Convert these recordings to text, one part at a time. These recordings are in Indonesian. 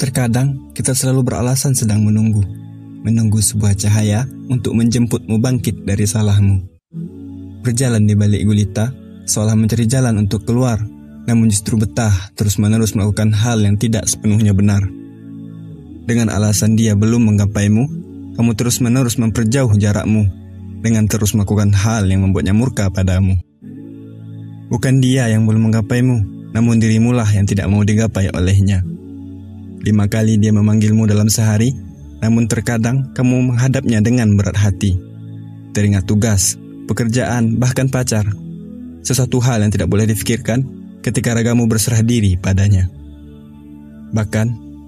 Terkadang kita selalu beralasan sedang menunggu, menunggu sebuah cahaya untuk menjemputmu bangkit dari salahmu. Berjalan di balik gulita, seolah mencari jalan untuk keluar, namun justru betah terus-menerus melakukan hal yang tidak sepenuhnya benar. Dengan alasan dia belum menggapaimu, kamu terus-menerus memperjauh jarakmu dengan terus melakukan hal yang membuatnya murka padamu. Bukan dia yang belum menggapaimu, namun dirimulah yang tidak mau digapai olehnya. Lima kali dia memanggilmu dalam sehari, namun terkadang kamu menghadapnya dengan berat hati. Teringat tugas, pekerjaan, bahkan pacar. Sesuatu hal yang tidak boleh difikirkan ketika ragamu berserah diri padanya. Bahkan,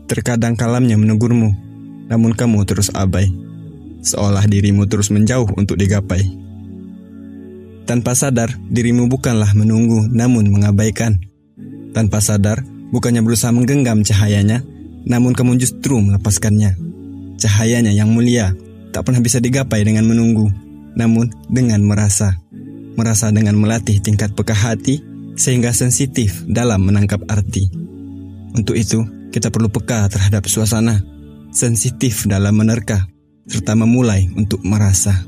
terkadang kalamnya menegurmu, namun kamu terus abai. Seolah dirimu terus menjauh untuk digapai. Tanpa sadar, dirimu bukanlah menunggu, namun mengabaikan. Tanpa sadar, bukannya berusaha menggenggam cahayanya, namun kamu justru melepaskannya. Cahayanya yang mulia tak pernah bisa digapai dengan menunggu, namun dengan merasa. Merasa dengan melatih tingkat peka hati sehingga sensitif dalam menangkap arti. Untuk itu, kita perlu peka terhadap suasana, sensitif dalam menerka, serta memulai untuk merasa,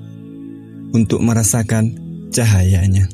untuk merasakan cahayanya.